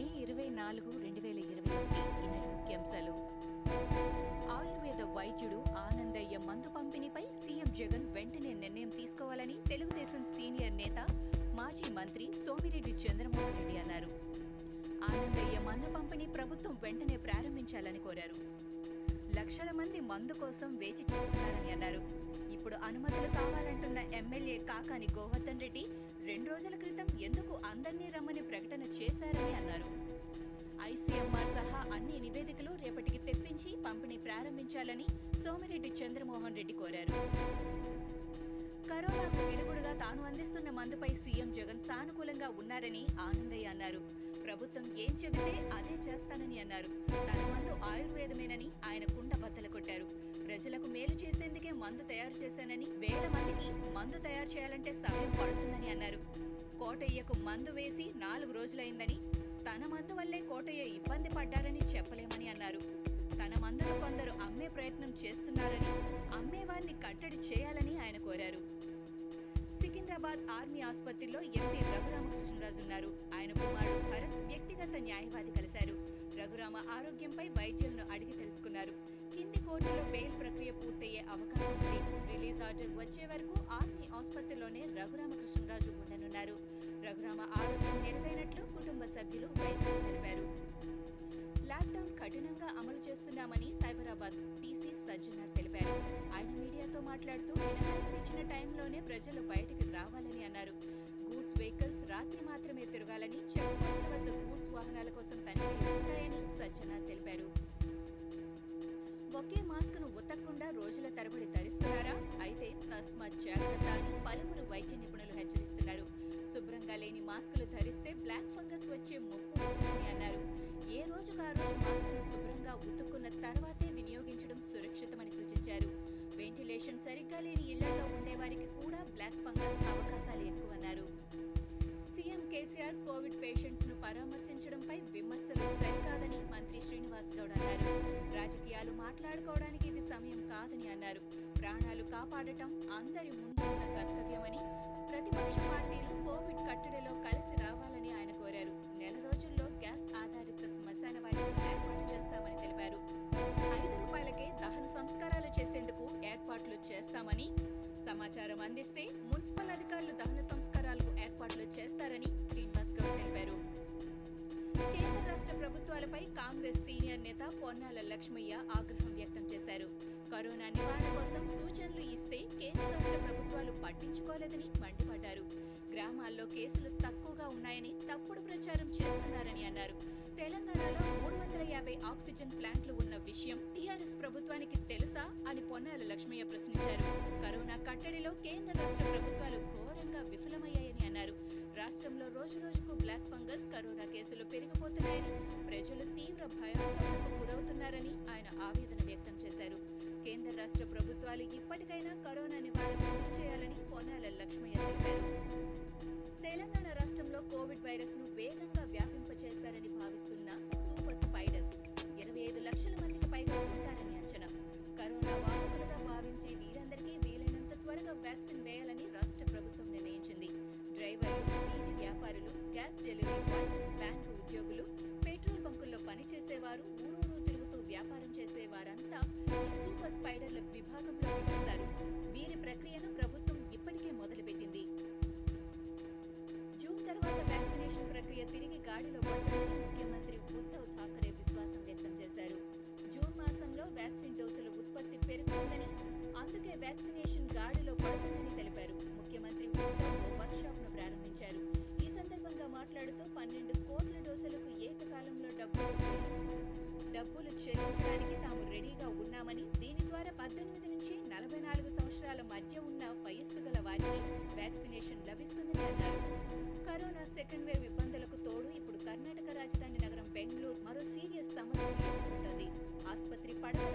మే ఇరవై నాలుగు రెండు వేల ఇరవై ముఖ్యాంశాలు ఆయుర్వేద వైద్యుడు ఆనందయ్య మందు పంపిణీపై సీఎం జగన్ వెంటనే నిర్ణయం తీసుకోవాలని తెలుగుదేశం సీనియర్ నేత మాజీ మంత్రి సోమిరెడ్డి చంద్రమోహన్ రెడ్డి అన్నారు. ఆనందయ్య మందు పంపిణీ ప్రభుత్వం వెంటనే ప్రారంభించాలని కోరారు. లక్షల మంది మందు కోసం వేచి చూస్తున్నారని అన్నారు. ఇప్పుడు అనుమతులు కావాలంటున్న ఎమ్మెల్యే కాకాని గోవర్ధన్ రెడ్డి రెండు రోజుల క్రితం ఎందుకు అందరినీ రమ్మని ప్రకటన చేశారని అన్నారు. ఐసీఎంఆర్ సహా అన్ని నివేదికలు రేపటికి తెప్పించి పంపిణీ ప్రారంభించాలని సోమిరెడ్డి చంద్రమోహన్ రెడ్డి కోరారు. కరోనాకు విరుగుడుగా తాను అందిస్తున్న మందుపై సీఎం జగన్ సానుకూలంగా ఉన్నారని ఆనందయ్య అన్నారు. ప్రభుత్వం ఏం చెబితే అదే చేస్తానని అన్నారు. తన మందు ఆయుర్వేదమేనని ఆయన కుండ బద్దలు కొట్టారు. ప్రజలకు మేలు చేసేందుకే మందు తయారు చేశానని వేల మందికి మందు తయారు చేయాలంటే సమయం పడుతుందని అన్నారు. కోటయ్యకు మందు వేసి నాలుగు రోజులైందని తన మందు వల్లే కోటయ్య ఇబ్బంది పడ్డారని చెప్పలేమని అన్నారు. తన మందును కొందరు అమ్మే ప్రయత్నం చేస్తున్నారని అమ్మేవారిని కట్టడి చేయాలని ఆయన కోరారు. సికింద్రాబాద్ ఆర్మీ ఆసుపత్రిలో ఎంపీ రఘురామకృష్ణరాజు ఉన్నారు. ఆయన కుమారుడు భరత్ వ్యక్తిగత న్యాయవాది కలిశారు. రఘురామ ఆరోగ్యంపై వైద్యులను అడిగి తెలుసుకున్నారు. కింది కోర్టులో బెయిల్ ప్రక్రియ పూర్తయ్యే అవకాశం ఉంది రిలీజ్ ఆర్డర్ వచ్చే వరకు ఆర్మీ ఆసుపత్రిలోనే రఘురామకృష్ణరాజు ఉండనున్నారు. రఘురామ ఆరోగ్యం మెరుగైనట్లు కుటుంబ సభ్యులు వైద్యులు తెలిపారు. లాక్డౌన్ కఠినంగా అమలు చేస్తున్నామని సైబరాబాద్ పీసీ సజ్జనార్ తెలిపారు. ఆయన మీడియాతో మాట్లాడుతూ మినహాయింపు ఇచ్చిన టైంలోనే ప్రజలు బయటికి రావాలని అన్నారు. రోజుల తరబడి ధరిస్తున్నారా కాపాడటం అందరి ముందు ఉన్న కర్తవ్యమని ప్రతిపక్ష పార్టీలు కోవిడ్ కట్టడిలో కలిసి రావాలని ఆయన కోరారు. నెల రోజుల్లో గ్యాస్ ఆధారిత శ్మశాన వాటిని ఏర్పాటు చేస్తామని తెలిపారు. ఐదు రూపాయలకే దహన సంస్కారాలు చేసేందుకు ఏర్పాట్లు చేస్తామని సమాచారం అందిస్తే మున్సిపల్ అధికారులు దహన సంస్కారాలకు ఏర్పాట్లు చేస్తారని శ్రీనివాస్ గౌడ్ తెలిపారు. కేంద్ర రాష్ట్ర ప్రభుత్వాలపై కాంగ్రెస్ సీనియర్ నేత పొన్నాల లక్ష్మయ్య ఆగ్రహం కరోనా నివారణ కోసం సూచనలు ఇస్తే కేంద్ర రాష్ట్ర ప్రభుత్వాలు పట్టించుకోలేదని మండిపడ్డారు. గ్రామాల్లో కేసులు తక్కువగా ఉన్నాయని తప్పుడు ప్రచారం చేస్తున్నారని అన్నారు. తెలంగాణలో మూడు వందల యాభై ఆక్సిజన్ ప్లాంట్లు ఉన్న విషయం టీఆర్ఎస్ ప్రభుత్వానికి తెలుసా అని పొన్నాల లక్ష్మయ్య ప్రశ్నించారు. కరోనా కట్టడిలో కేంద్ర రాష్ట్ర ప్రభుత్వాలు ఘోరంగా విఫలమయ్యాయని అన్నారు. రాష్ట్రంలో రోజు రోజుకు బ్లాక్ ఫంగస్ కరోనా కేసులు పెరిగిపోతున్నాయని ప్రజలు తీవ్ర భయాందోళనకు గురవుతున్నారని ఆయన ఆవేదన రాష్ట్ర ప్రభుత్వాలు ఇప్పటికైనా కరోనా నివారణ ఉందని అందుకే వ్యాక్సినేషన్ గాడిలో పడుతుందని తెలిపారు. ముఖ్యమంత్రి వర్క్షాప్ను ప్రారంభించారు. ఈ సందర్భంగా మాట్లాడుతూ పన్నెండు కోట్ల డోసులకు ఏకకాలంలో డబ్బులు డబ్బులు చెల్లించడానికి తాము రెడీగా ఉన్నామని దీని ద్వారా పద్దెనిమిది నుంచి నలభై నాలుగు సంవత్సరాల మధ్య ఉన్న వయస్సు గల వారికి వ్యాక్సినేషన్ లభిస్తుందని అన్నారు. కరోనా సెకండ్ వేవ్ ఇబ్బందులకు తోడు ఇప్పుడు కర్ణాటక రాజధాని నగరం బెంగళూరు మరో సీరియస్ సమస్యను ఎదుర్కొంటోంది. ఆసుపత్రి పడకల